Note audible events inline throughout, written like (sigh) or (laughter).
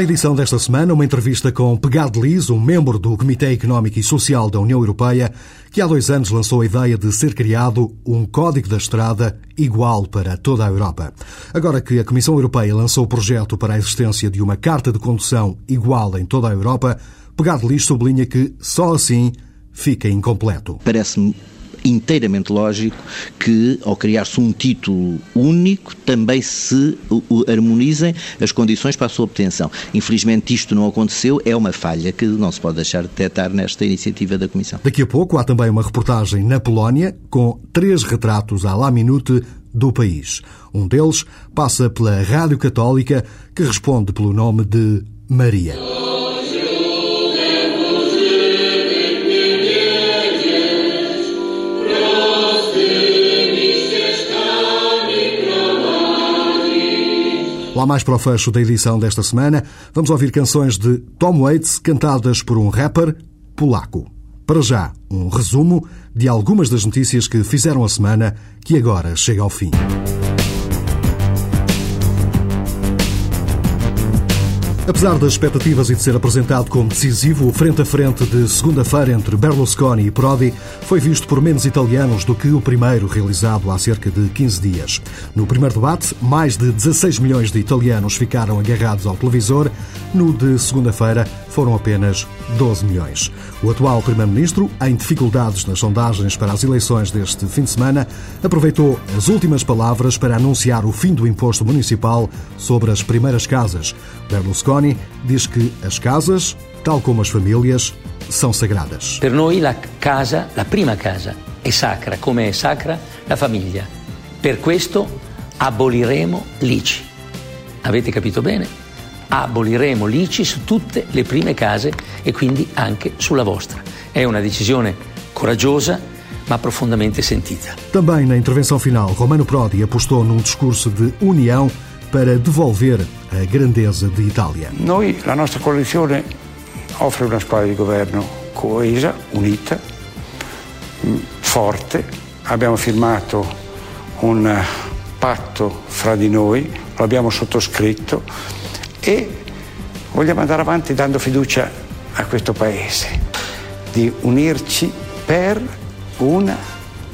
Na edição desta semana, uma entrevista com Pegado Liz, um membro do Comitê Económico e Social da União Europeia, que há dois anos lançou a ideia de ser criado um Código da Estrada igual para toda a Europa. Agora que a Comissão Europeia lançou o projeto para a existência de uma Carta de Condução igual em toda a Europa, Pegado Liz sublinha que só assim fica incompleto. Parece-me inteiramente lógico que, ao criar-se um título único, também se harmonizem as condições para a sua obtenção. Infelizmente, isto não aconteceu, é uma falha que não se pode deixar de detectar nesta iniciativa da Comissão. Daqui a pouco há também uma reportagem na Polónia com três retratos à la minute do país. Um deles passa pela Rádio Católica, que responde pelo nome de Maria. Lá mais para o fecho da edição desta semana, vamos ouvir canções de Tom Waits cantadas por um rapper polaco. Para já, um resumo de algumas das notícias que fizeram a semana que agora chega ao fim. Apesar das expectativas e de ser apresentado como decisivo, o frente a frente de segunda-feira entre Berlusconi e Prodi foi visto por menos italianos do que o primeiro realizado há cerca de 15 dias. No primeiro debate, mais de 16 milhões de italianos ficaram agarrados ao televisor. No de segunda-feira, foram apenas 12 milhões. O atual Primeiro-Ministro, em dificuldades nas sondagens para as eleições deste fim de semana, aproveitou as últimas palavras para anunciar o fim do imposto municipal sobre as primeiras casas. Berlusconi diz que as casas, tal como as famílias, são sagradas. Per noi la casa, la prima casa, è sacra, come è sacra la famiglia. Per questo aboliremo l'ICI. Avete capito bene? Aboliremo l'ICI su tutte le prime case e quindi anche sulla vostra. È una decisione coraggiosa, ma profondamente sentita. Também na intervenção final, Romano Prodi apostou num discurso de união para devolver a grandeza de Itália. Noi, la nostra coalizione offre una squadra di governo coesa, unita, mm, forte. Abbiamo firmato un patto fra di noi, lo abbiamo sottoscritto e vogliamo andare avanti dando fiducia a questo Paese, di unirci per una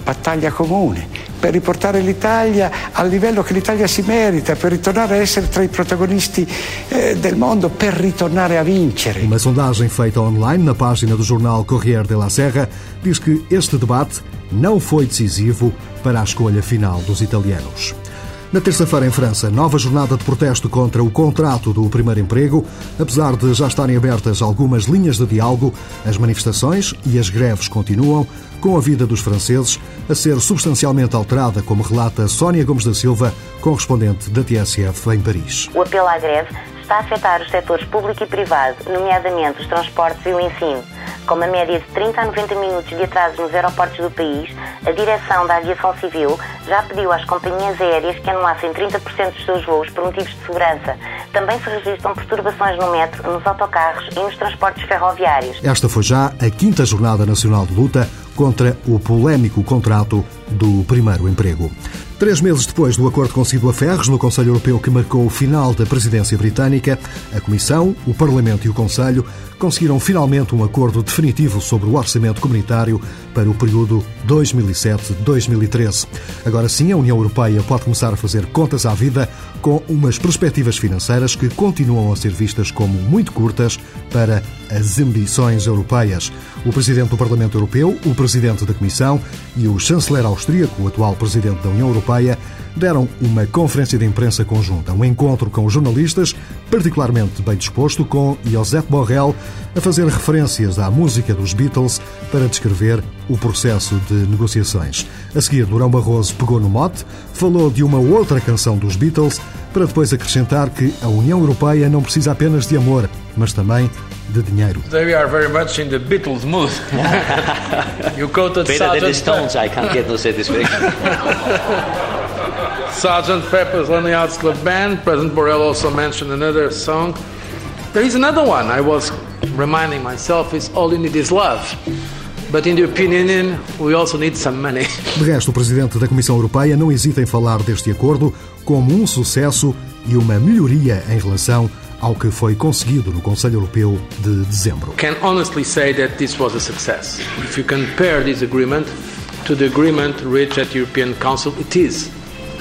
battaglia comune per riportare l'Italia al livello che l'Italia si merita, per ritornare a essere tra i protagonisti eh, del mondo, per ritornare a vincere. Uma sondagem feita online na página do jornal Corriere della Serra diz que este debate não foi decisivo para a escolha final dos italianos. Na terça-feira, em França, nova jornada de protesto contra o contrato do primeiro emprego. Apesar de já estarem abertas algumas linhas de diálogo, as manifestações e as greves continuam, com a vida dos franceses a ser substancialmente alterada, como relata Sónia Gomes da Silva, correspondente da TSF em Paris. O apelo à greve está a afetar os setores público e privado, nomeadamente os transportes e o ensino. Com uma média de 30 a 90 minutos de atraso nos aeroportos do país, a direção da Aviação Civil já pediu às companhias aéreas que anulassem 30% dos seus voos por motivos de segurança. Também se registram perturbações no metro, nos autocarros e nos transportes ferroviários. Esta foi já a quinta Jornada Nacional de Luta contra o polémico contrato do primeiro emprego. Três meses depois do acordo concedido a Ferros no Conselho Europeu que marcou o final da presidência britânica, a Comissão, o Parlamento e o Conselho conseguiram finalmente um acordo definitivo sobre o orçamento comunitário para o período 2007-2013. Agora sim, a União Europeia pode começar a fazer contas à vida com umas perspectivas financeiras que continuam a ser vistas como muito curtas para as ambições europeias. O Presidente do Parlamento Europeu, o Presidente da Comissão e o Chanceler austríaco, o atual Presidente da União Europeia, deram uma conferência de imprensa conjunta, um encontro com os jornalistas, particularmente bem disposto, com Josep Borrell a fazer referências à música dos Beatles para descrever o processo de negociações. A seguir, Durão Barroso pegou no mote, falou de uma outra canção dos Beatles, para depois acrescentar que a União Europeia não precisa apenas de amor, mas também de dinheiro. They are very much in the Beatles mood. (laughs) you quoted Better than the Stones, I can't get no satisfaction. (laughs) Sergeant Pepper's Lonely Hearts Club Band. President Borrell also mentioned another song. There is another one I was reminding myself is All You Need Is Love. But in the European Union, we also need some money. De resto, o Presidente da Comissão Europeia não hesita em falar deste acordo como um sucesso e uma melhoria em relação ao que foi conseguido no Conselho Europeu de dezembro. Can honestly say that this was a success. If you compare this agreement to the agreement reached at the European Council, it is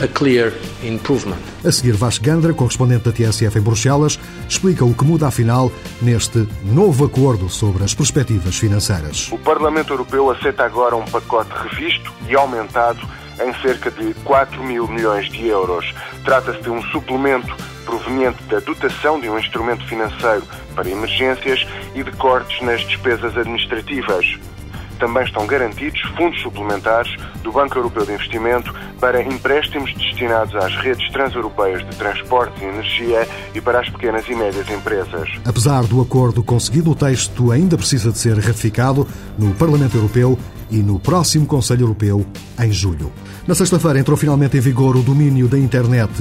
a clear improvement. A seguir, Vasco Gandra, correspondente da TSF em Bruxelas, explica o que muda afinal neste novo acordo sobre as perspectivas financeiras. O Parlamento Europeu aceita agora um pacote revisto e aumentado em cerca de 4 mil milhões de euros. Trata-se de um suplemento proveniente da dotação de um instrumento financeiro para emergências e de cortes nas despesas administrativas. Também estão garantidos fundos suplementares do Banco Europeu de Investimento para empréstimos destinados às redes transeuropeias de transporte e energia e para as pequenas e médias empresas. Apesar do acordo conseguido, o texto ainda precisa de ser ratificado no Parlamento Europeu e no próximo Conselho Europeu, em julho. Na sexta-feira entrou finalmente em vigor o domínio da internet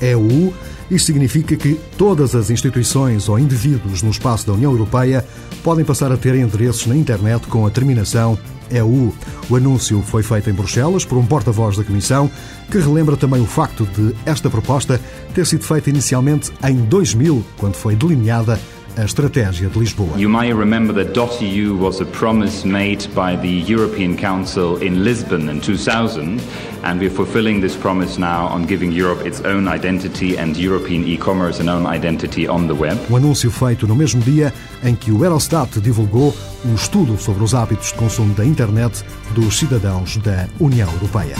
.eu. Isto significa que todas as instituições ou indivíduos no espaço da União Europeia podem passar a ter endereços na internet com a terminação EU. O anúncio foi feito em Bruxelas por um porta-voz da Comissão, que relembra também o facto de esta proposta ter sido feita inicialmente em 2000, quando foi delineada a estratégia de Lisboa. You might remember that .eu was a promise made by the European Council in Lisbon in 2000 and we're fulfilling this promise now on giving Europe its own identity and European e-commerce an own identity on the web. Um anúncio feito no mesmo dia em que o Eurostat divulgou um estudo sobre os hábitos de consumo da internet dos cidadãos da União Europeia.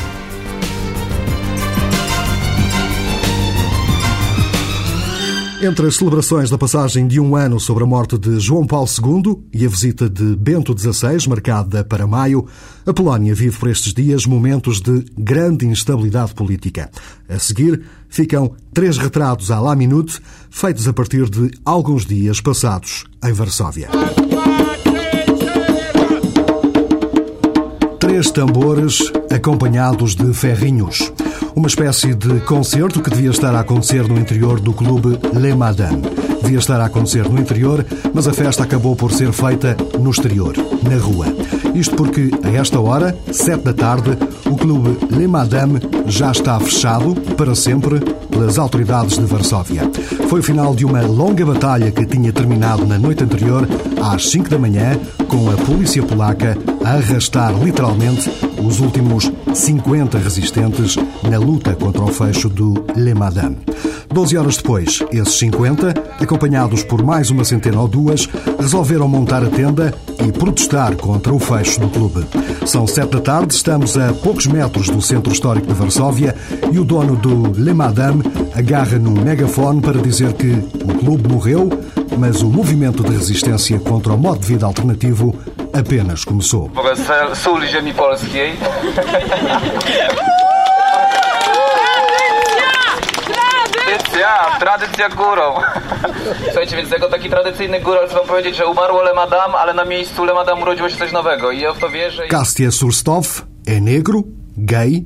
Entre as celebrações da passagem de um ano sobre a morte de João Paulo II e a visita de Bento XVI, marcada para maio, a Polónia vive por estes dias momentos de grande instabilidade política. A seguir, ficam três retratos à la minute, feitos a partir de alguns dias passados em Varsóvia. Três tambores acompanhados de ferrinhos. Uma espécie de concerto que devia estar a acontecer no interior do clube Le Madame. Devia estar a acontecer no interior, mas a festa acabou por ser feita no exterior, na rua. Isto porque, a esta hora, sete da tarde, o clube Le Madame já está fechado para sempre pelas autoridades de Varsóvia. Foi o final de uma longa batalha que tinha terminado na noite anterior, às 5 da manhã, com a polícia polaca a arrastar literalmente os últimos 50 resistentes na luta contra o fecho do Le Madame. Doze horas depois, esses 50, acompanhados por mais uma centena ou duas, resolveram montar a tenda e protestar contra o fecho do clube. São sete da tarde, estamos a poucos metros do centro histórico de Varsóvia e o dono do Le Madame agarra num megafone para dizer que o clube morreu, mas o movimento de resistência contra o modo de vida alternativo apenas começou. Sól ziemi polskiej. Tradycja! Tradycja górą. Słuchajcie, więc jako taki tradycyjny góral chcę wam powiedzieć, że umarło Le Madame, ale na miejscu Le Madame urodziło się coś nowego i ja w to wierzę. I... Kastia Surstov é negro, gay,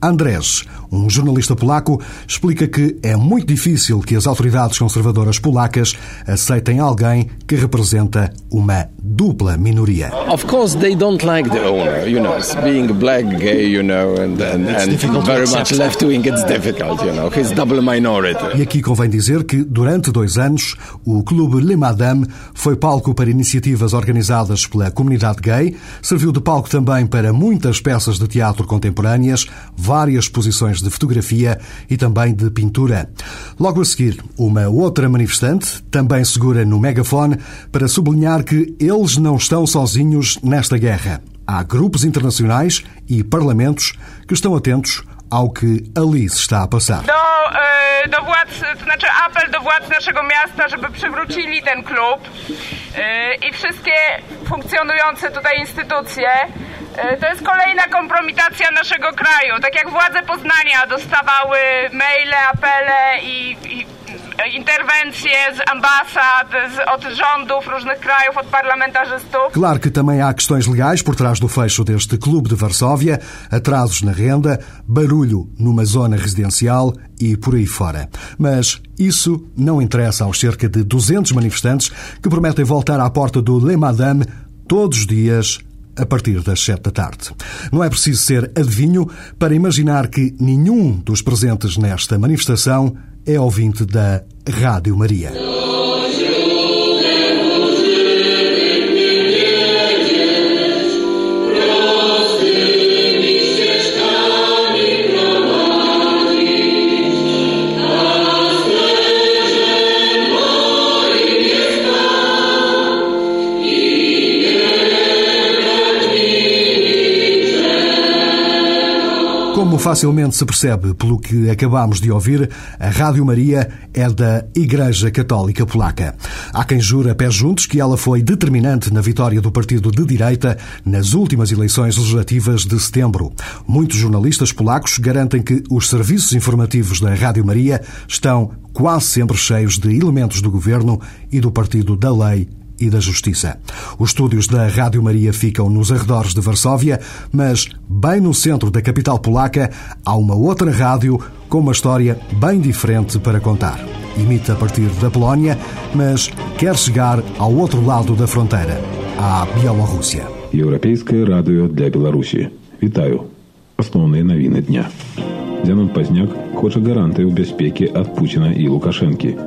Andrés, um jornalista polaco, explica que é muito difícil que as autoridades conservadoras polacas aceitem alguém que representa uma dupla minoria. Of course, they don't like the owner, you know, being black, gay, you know, and, and, and very much left wing, it's difficult, you know, he's double minority. E aqui convém dizer que, durante dois anos, o Clube Le Madame foi palco para iniciativas organizadas pela comunidade gay, serviu de palco também para muitas peças de teatro contemporâneas, várias de fotografia e também de pintura. Logo a seguir, uma outra manifestante também segura no megafone para sublinhar que eles não estão sozinhos nesta guerra. Há grupos internacionais e parlamentos que estão atentos ao que ali se está a passar. Do, do władz, to znaczy apel do władz naszego miasta, żeby przywrócili ten klub i wszystkie funkcjonujące tutaj instytucje. E, to jest kolejna kompromitacja naszego kraju. Tak jak władze Poznania dostawały maile, apele i, i interwencje z ambasad, z, od rządów różnych krajów, od parlamentarzystów. Claro que também há questões legais por trás do fecho deste clube de Varsóvia, atrasos na renda, barulho numa zona residencial e por aí fora. Mas isso não interessa aos cerca de 200 manifestantes que prometem voltar à porta do Le Madame todos os dias a partir das sete da tarde. Não é preciso ser adivinho para imaginar que nenhum dos presentes nesta manifestação é ouvinte da Rádio Maria. Facilmente se percebe pelo que acabamos de ouvir, a Rádio Maria é da Igreja Católica Polaca. Há quem jura pés juntos que ela foi determinante na vitória do partido de direita nas últimas eleições legislativas de setembro. Muitos jornalistas polacos garantem que os serviços informativos da Rádio Maria estão quase sempre cheios de elementos do governo e do partido da lei e da Justiça. Os estúdios da Rádio Maria ficam nos arredores de Varsóvia, mas bem no centro da capital polaca há uma outra rádio com uma história bem diferente para contar. Imita a partir da Polónia, mas quer chegar ao outro lado da fronteira, à Bielorrússia. Європейське радіо для Білорусі. Вітаю. Основні новини дня. Зянон Пазняк хоче гарантію безпеки від Путіна і Лукашенки.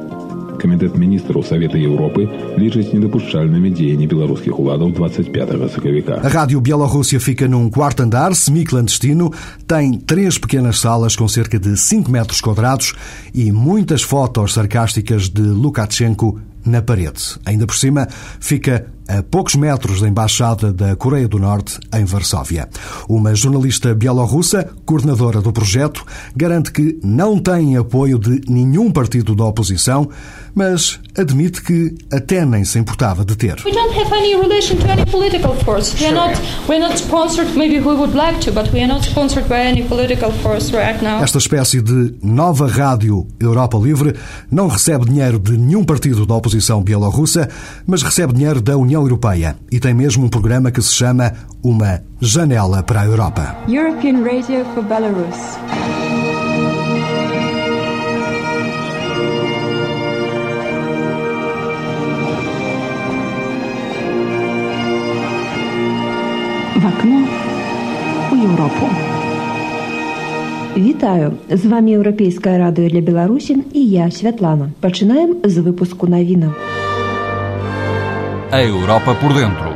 Комітет міністрів Совета Європи лічить недопущальними діяння білоруських уладів 25 сакавіка. A Rádio Bielorrússia fica num quarto andar, semi-clandestino, tem três pequenas salas com cerca de 5 metros quadrados e muitas fotos sarcásticas de Lukashenko na parede. Ainda por cima, fica a poucos metros da Embaixada da Coreia do Norte, em Varsóvia. Uma jornalista bielorrussa, coordenadora do projeto, garante que não tem apoio de nenhum partido da oposição, mas admite que até nem se importava de ter. We don't have any relation to any political force. We are not we're not sponsored. Maybe we would like to, but we are not sponsored by any political force right now. Esta espécie de nova rádio Europa Livre não recebe dinheiro de nenhum partido da oposição bielorrussa, mas recebe dinheiro da União Europeia e tem mesmo um programa que se chama Uma Janela para a Europa. European Radio for Belarus. В окно у Європу. Вітаю! З вами Європейське радіо для Білорусі і я, Світлана. Починаємо з випуску новинок. A Europa por dentro.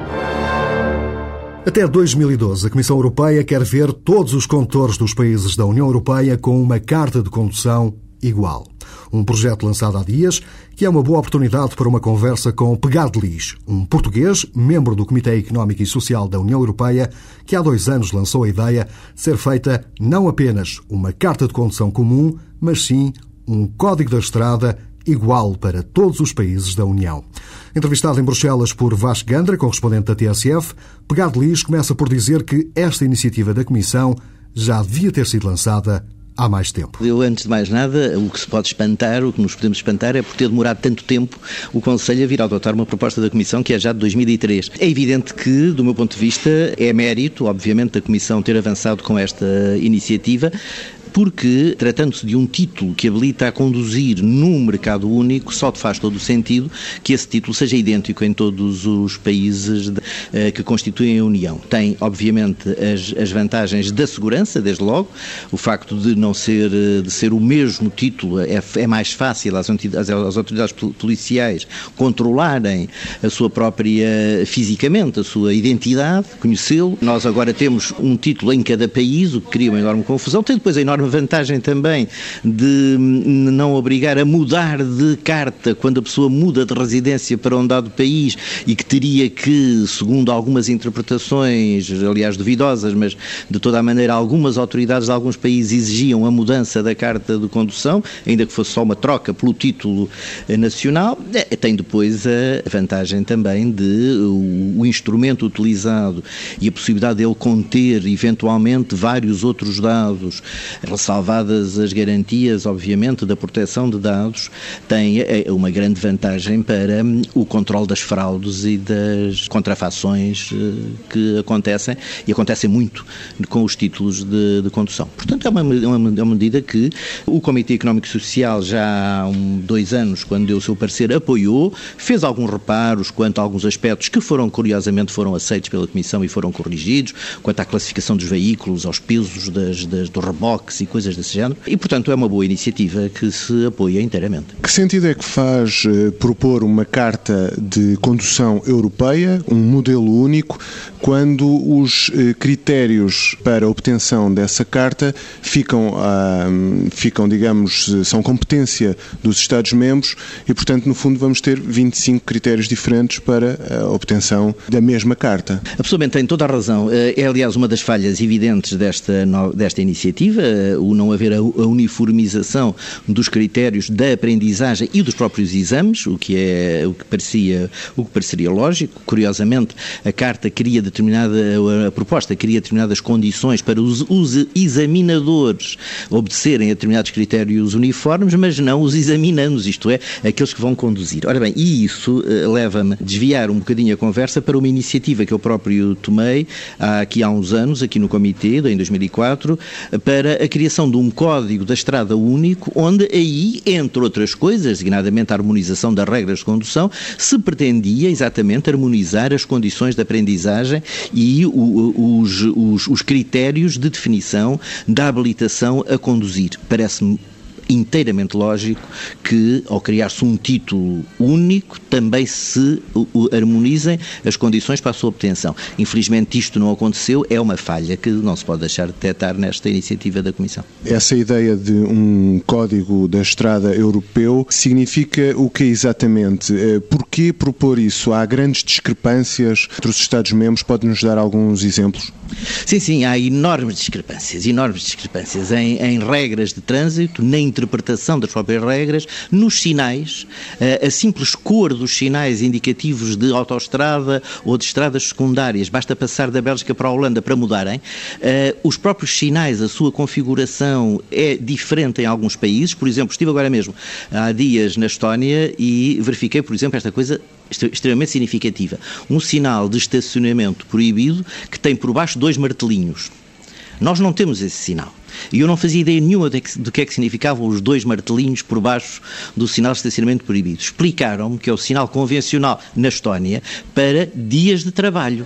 Até 2012, a Comissão Europeia quer ver todos os condutores dos países da União Europeia com uma carta de condução igual. Um projeto lançado há dias que é uma boa oportunidade para uma conversa com Pegadlis, um português, membro do Comitê Económico e Social da União Europeia, que há dois anos lançou a ideia de ser feita não apenas uma carta de condução comum, mas sim um código da estrada igual para todos os países da União. Entrevistado em Bruxelas por Vasco Gandra, correspondente da TSF, Pegadlis começa por dizer que esta iniciativa da Comissão já devia ter sido lançada há mais tempo. Eu, antes de mais nada, o que se pode espantar, o que nos podemos espantar é por ter demorado tanto tempo o Conselho a vir a adotar uma proposta da Comissão que é já de 2003. É evidente que, do meu ponto de vista, é mérito, obviamente, da Comissão ter avançado com esta iniciativa, porque, tratando-se de um título que habilita a conduzir num mercado único, só faz todo o sentido que esse título seja idêntico em todos os países de, uh, que constituem a União. Tem, obviamente, as, as, vantagens da segurança, desde logo, o facto de não ser, de ser o mesmo título é, é mais fácil às, às, às autoridades policiais controlarem a sua própria, fisicamente, a sua identidade, conhecê-lo. Nós agora temos um título em cada país, o que cria uma enorme confusão. Tem depois a enorme vantagem também de não obrigar a mudar de carta quando a pessoa muda de residência para um dado país e que teria que, segundo algumas interpretações, aliás duvidosas, mas de toda a maneira algumas autoridades de alguns países exigiam a mudança da carta de condução, ainda que fosse só uma troca pelo título nacional, tem depois a vantagem também de o, o instrumento utilizado e a possibilidade dele conter eventualmente vários outros dados ressalvadas as garantias, obviamente, da proteção de dados, tem é, uma grande vantagem para hum, o controle das fraudes e das contrafações eh, que acontecem, e acontecem muito com os títulos de, de condução. Portanto, é uma, uma, é uma, medida que o Comitê Económico e Social já há um, dois anos, quando deu o seu parecer, apoiou, fez alguns reparos quanto a alguns aspectos que foram, curiosamente, foram aceitos pela Comissão e foram corrigidos, quanto à classificação dos veículos, aos pesos das, das, do reboque, E coisas desse género. E, portanto, é uma boa iniciativa que se apoia inteiramente. Que sentido é que faz eh, propor uma carta de condução europeia, um modelo único, quando os eh, critérios para a obtenção dessa carta ficam, ah, ficam, digamos, são competência dos Estados-membros e, portanto, no fundo, vamos ter 25 critérios diferentes para a obtenção da mesma carta? A pessoa tem toda a razão. Eh, é, aliás, uma das falhas evidentes desta, desta iniciativa, o não haver a uniformização dos critérios da aprendizagem e dos próprios exames, o que é o que parecia, o que pareceria lógico. Curiosamente, a carta queria determinada, a proposta queria determinadas condições para os, os examinadores obedecerem a determinados critérios uniformes, mas não os examinandos, isto é, aqueles que vão conduzir. Ora bem, e isso uh, leva-me a desviar um bocadinho a conversa para uma iniciativa que eu próprio tomei há, aqui há uns anos, aqui no Comitê, em 2004, para a criação de um código da estrada único, onde aí, entre outras coisas, designadamente a harmonização das regras de condução, se pretendia exatamente harmonizar as condições de aprendizagem e o, os, os, os critérios de definição da habilitação a conduzir. Parece-me inteiramente lógico que, ao criar-se um título único, também se harmonizem as condições para a sua obtenção. Infelizmente, isto não aconteceu, é uma falha que não se pode deixar de detectar nesta iniciativa da Comissão. Essa ideia de um código da estrada europeu significa o que exatamente? Eh, porquê propor isso? Há grandes discrepâncias entre os Estados-membros? Pode-nos dar alguns exemplos? Sim, sim, há enormes discrepâncias, enormes discrepâncias em, em regras de trânsito, na interpretação das próprias regras, nos sinais, a, a simples cor dos sinais indicativos de autoestrada ou de estradas secundárias, basta passar da Bélgica para a Holanda para mudarem, os próprios sinais, a sua configuração é diferente em alguns países, por exemplo, estive agora mesmo há dias na Estónia e verifiquei, por exemplo, esta coisa extremamente significativa. Um sinal de estacionamento proibido que tem por baixo dois martelinhos. Nós não temos esse sinal. E eu não fazia ideia nenhuma do que é que significavam os dois martelinhos por baixo do sinal de estacionamento proibido. Explicaram-me que é o sinal convencional na Estónia para dias de trabalho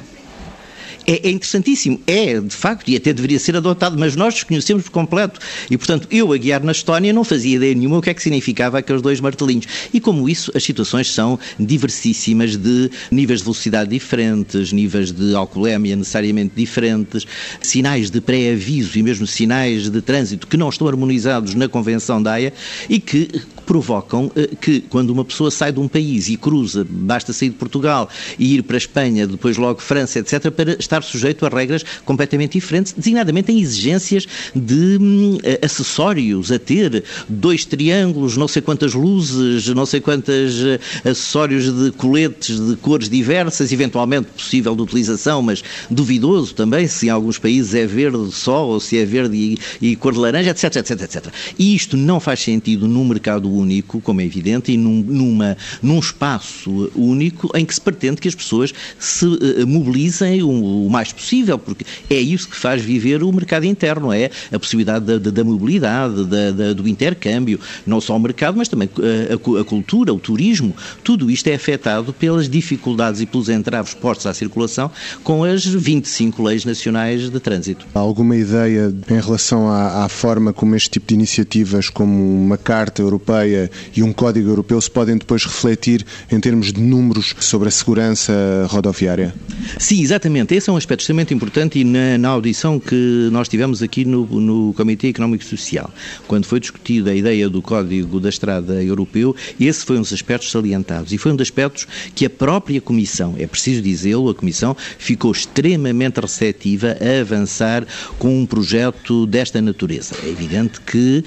é, é, interessantíssimo. É, de facto, e até deveria ser adotado, mas nós desconhecemos por completo. E, portanto, eu a guiar na Estónia não fazia ideia nenhuma o que é que significava aqueles dois martelinhos. E como isso, as situações são diversíssimas, de níveis de velocidade diferentes, níveis de alcoolemia necessariamente diferentes, sinais de pré-aviso e mesmo sinais de trânsito que não estão harmonizados na Convenção da AIA e que provocam eh, que, quando uma pessoa sai de um país e cruza, basta sair de Portugal e ir para a Espanha, depois logo França, etc., para estar sujeito a regras completamente diferentes, designadamente em exigências de hum, eh, acessórios a ter, dois triângulos, não sei quantas luzes, não sei quantos eh, acessórios de coletes de cores diversas, eventualmente possível de utilização, mas duvidoso também se em alguns países é verde só ou se é verde e, e cor de laranja, etc, etc, etc. E isto não faz sentido num mercado único, como é evidente, e num, numa, num espaço único em que se pretende que as pessoas se uh, mobilizem o, o, mais possível, porque é isso que faz viver o mercado interno, é a possibilidade da, da, da mobilidade, da, da, do intercâmbio, não só o mercado, mas também a, a, a, cultura, o turismo, tudo isto é afetado pelas dificuldades e pelos entraves postos à circulação com as 25 leis nacionais de trânsito. Há alguma ideia em relação à, à forma como este tipo de iniciativas, como uma Carta Europeia, Europeia e um Código Europeu se podem depois refletir em termos de números sobre a segurança rodoviária? Sim, exatamente. Esse é um aspecto extremamente importante e na, na audição que nós tivemos aqui no, no Comitê Económico e Social, quando foi discutida a ideia do Código da Estrada Europeu, esse foi um dos aspectos salientados e foi um dos aspectos que a própria Comissão, é preciso dizê-lo, a Comissão ficou extremamente receptiva a avançar com um projeto desta natureza. É evidente que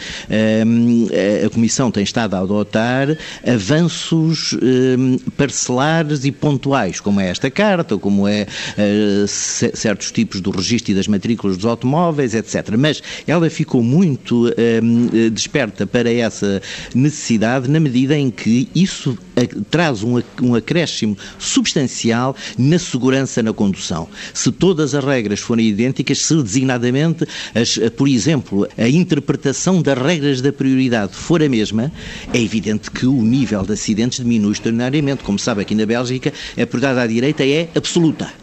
hum, a Comissão tem estado a adotar avanços eh, parcelares e pontuais, como é esta carta, ou como é eh, certos tipos do registro e das matrículas dos automóveis, etc. Mas ela ficou muito eh, desperta para essa necessidade na medida em que isso traz um, um acréscimo substancial na segurança na condução. Se todas as regras forem idênticas, se designadamente, as, por exemplo, a interpretação das regras da prioridade for a mesma, é evidente que o nível de acidentes diminui extraordinariamente. Como sabe, aqui na Bélgica, a prioridade à direita é absoluta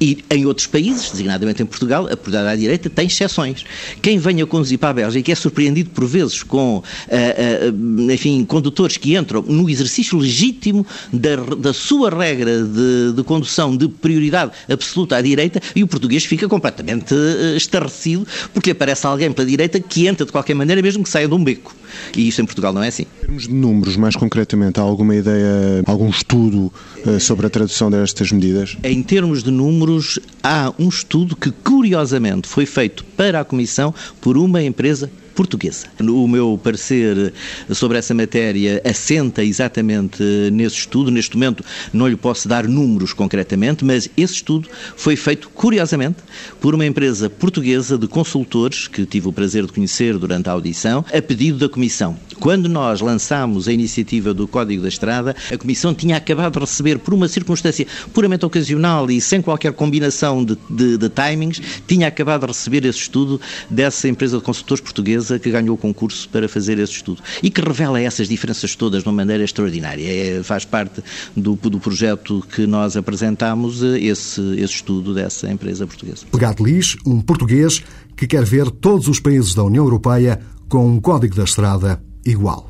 E em outros países, designadamente em Portugal, a propriedade à direita tem exceções. Quem venha conduzir para a Bélgica é surpreendido por vezes com, uh, uh, enfim, condutores que entram no exercício legítimo da, da sua regra de, de, condução de prioridade absoluta à direita e o português fica completamente uh, estarrecido porque aparece alguém pela direita que entra de qualquer maneira, mesmo que saia de um beco. E isso em Portugal não é assim. Em termos de números, mais concretamente, há alguma ideia, algum estudo sobre a tradução destas medidas? Em termos de números, há um estudo que, curiosamente, foi feito para a Comissão por uma empresa portuguesa. O meu parecer sobre essa matéria assenta exatamente nesse estudo. Neste momento não lhe posso dar números concretamente, mas esse estudo foi feito, curiosamente, por uma empresa portuguesa de consultores, que tive o prazer de conhecer durante a audição, a pedido da Comissão. Quando nós lançámos a iniciativa do Código da Estrada, a Comissão tinha acabado de receber, por uma circunstância puramente ocasional e sem qualquer combinação de, de, de timings, tinha acabado de receber esse estudo dessa empresa de consultores portuguesa que ganhou o concurso para fazer esse estudo e que revela essas diferenças todas de uma maneira extraordinária. É, faz parte do, do projeto que nós apresentámos, eh, esse, esse estudo dessa empresa portuguesa. Pegado Lis, um português que quer ver todos os países da União Europeia com um código da estrada igual.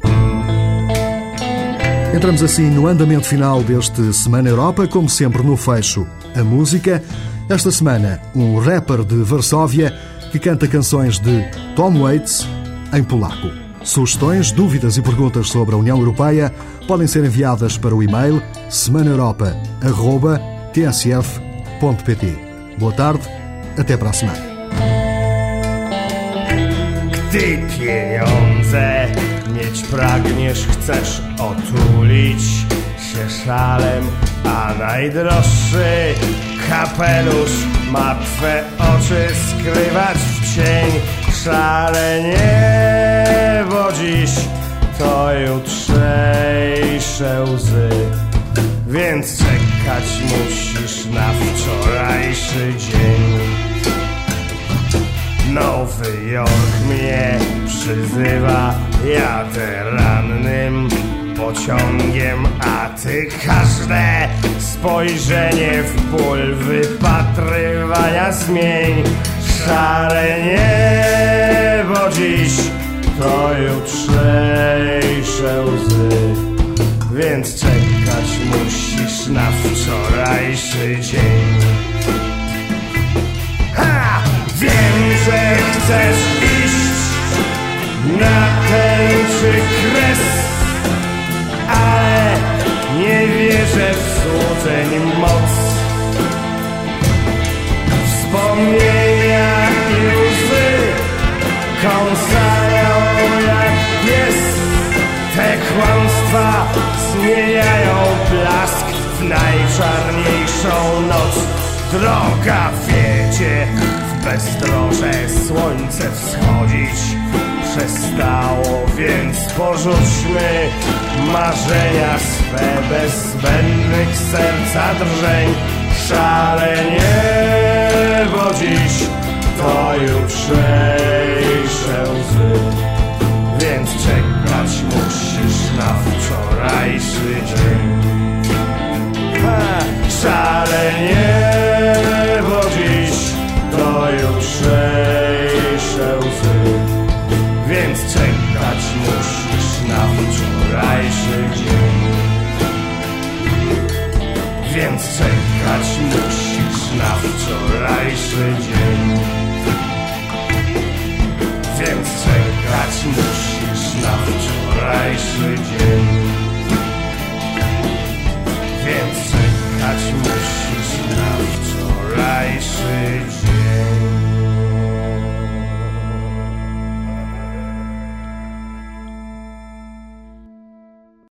Entramos assim no andamento final deste Semana Europa, como sempre no fecho, a música. Esta semana, um rapper de Varsóvia que canta canções de Tom Waits em polaco. Sugestões, dúvidas e perguntas sobre a União Europeia podem ser enviadas para o e-mail semanaeuropa.tsf.pt. Boa tarde, até para a semana. Pieniądze mieć pragniesz, chcesz otulić się szalem, a najdroższy kapelusz ma twe oczy skrywać w cień szalenie, bo dziś to jutrzejsze łzy. Więc czekać musisz na wczorajszy dzień. Nowy Jork mnie przyzywa, jadę rannym pociągiem, a ty każde spojrzenie w ból wypatrywania zmień. Szare niebo dziś to jutrzejsze łzy, więc czekać musisz na wczorajszy dzień. Ha! Wiem, że chcesz iść na tęczy kres Droga wiecie, w bezdroże słońce wschodzić przestało, więc porzućmy marzenia swe bez zbędnych serca drżeń. Szalenie, bo dziś to jutrzejsze łzy, więc czekać musisz